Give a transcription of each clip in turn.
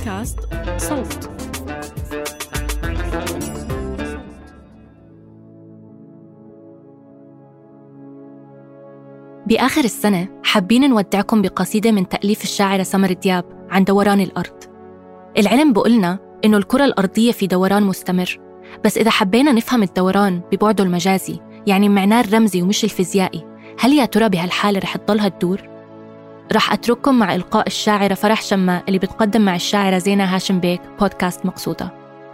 بودكاست صوت بآخر السنة حابين نودعكم بقصيدة من تأليف الشاعرة سمر دياب عن دوران الأرض العلم بقولنا إنه الكرة الأرضية في دوران مستمر بس إذا حبينا نفهم الدوران ببعده المجازي يعني معناه الرمزي ومش الفيزيائي هل يا ترى بهالحالة رح تضلها تدور؟ رح أترككم مع إلقاء الشاعرة فرح شماء اللي بتقدم مع الشاعرة زينة هاشم بيك بودكاست مقصودة.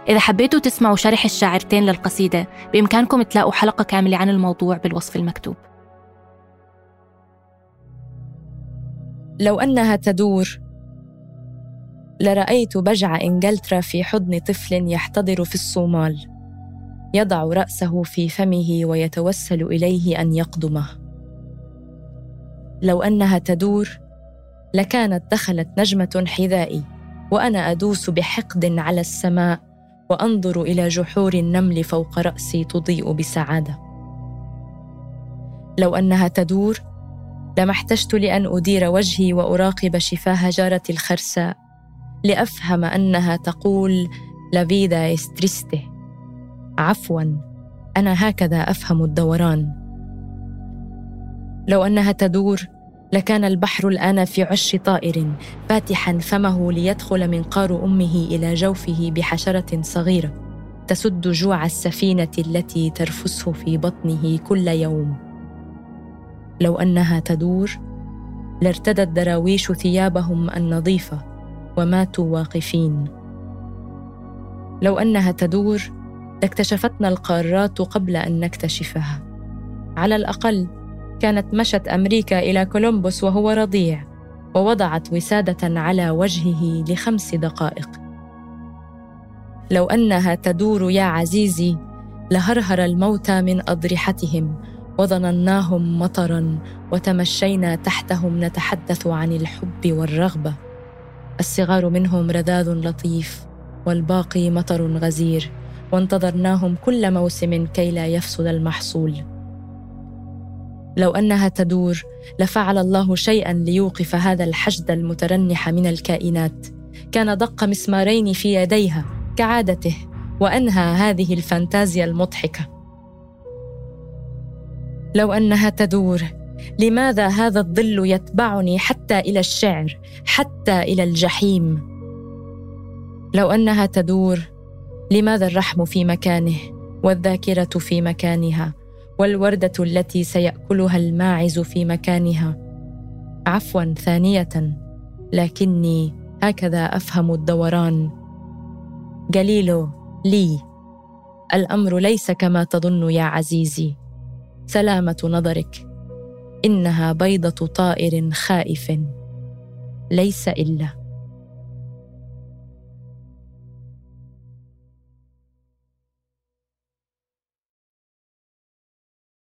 إذا حبيتوا تسمعوا شرح الشاعرتين للقصيدة بإمكانكم تلاقوا حلقة كاملة عن الموضوع بالوصف المكتوب. لو أنها تدور لرأيت بجع إنجلترا في حضن طفل يحتضر في الصومال. يضع رأسه في فمه ويتوسل إليه أن يقدمه. لو أنها تدور لكانت دخلت نجمة حذائي وأنا أدوس بحقد على السماء وأنظر إلى جحور النمل فوق رأسي تضيء بسعادة. لو أنها تدور لما احتجت لأن أدير وجهي وأراقب شفاه جارتي الخرساء لأفهم أنها تقول لافيدا استريسته عفوا أنا هكذا أفهم الدوران. لو أنها تدور لكان البحر الآن في عش طائر فاتحا فمه ليدخل منقار أمه إلى جوفه بحشرة صغيرة تسد جوع السفينة التي ترفسه في بطنه كل يوم. لو أنها تدور لارتدت دراويش ثيابهم النظيفة وماتوا واقفين. لو أنها تدور لاكتشفتنا القارات قبل أن نكتشفها. على الأقل كانت مشت أمريكا إلى كولومبوس وهو رضيع ووضعت وسادة على وجهه لخمس دقائق. لو أنها تدور يا عزيزي لهرهر الموتى من أضرحتهم وظنناهم مطرا وتمشينا تحتهم نتحدث عن الحب والرغبة. الصغار منهم رذاذ لطيف والباقي مطر غزير وانتظرناهم كل موسم كي لا يفسد المحصول. لو أنها تدور لفعل الله شيئا ليوقف هذا الحشد المترنح من الكائنات. كان دق مسمارين في يديها كعادته وأنهى هذه الفانتازيا المضحكة. لو أنها تدور لماذا هذا الظل يتبعني حتى إلى الشعر حتى إلى الجحيم؟ لو أنها تدور لماذا الرحم في مكانه والذاكرة في مكانها؟ والوردة التي سيأكلها الماعز في مكانها. عفوا ثانية لكني هكذا أفهم الدوران. جليلو لي الأمر ليس كما تظن يا عزيزي. سلامة نظرك إنها بيضة طائر خائف. ليس إلا.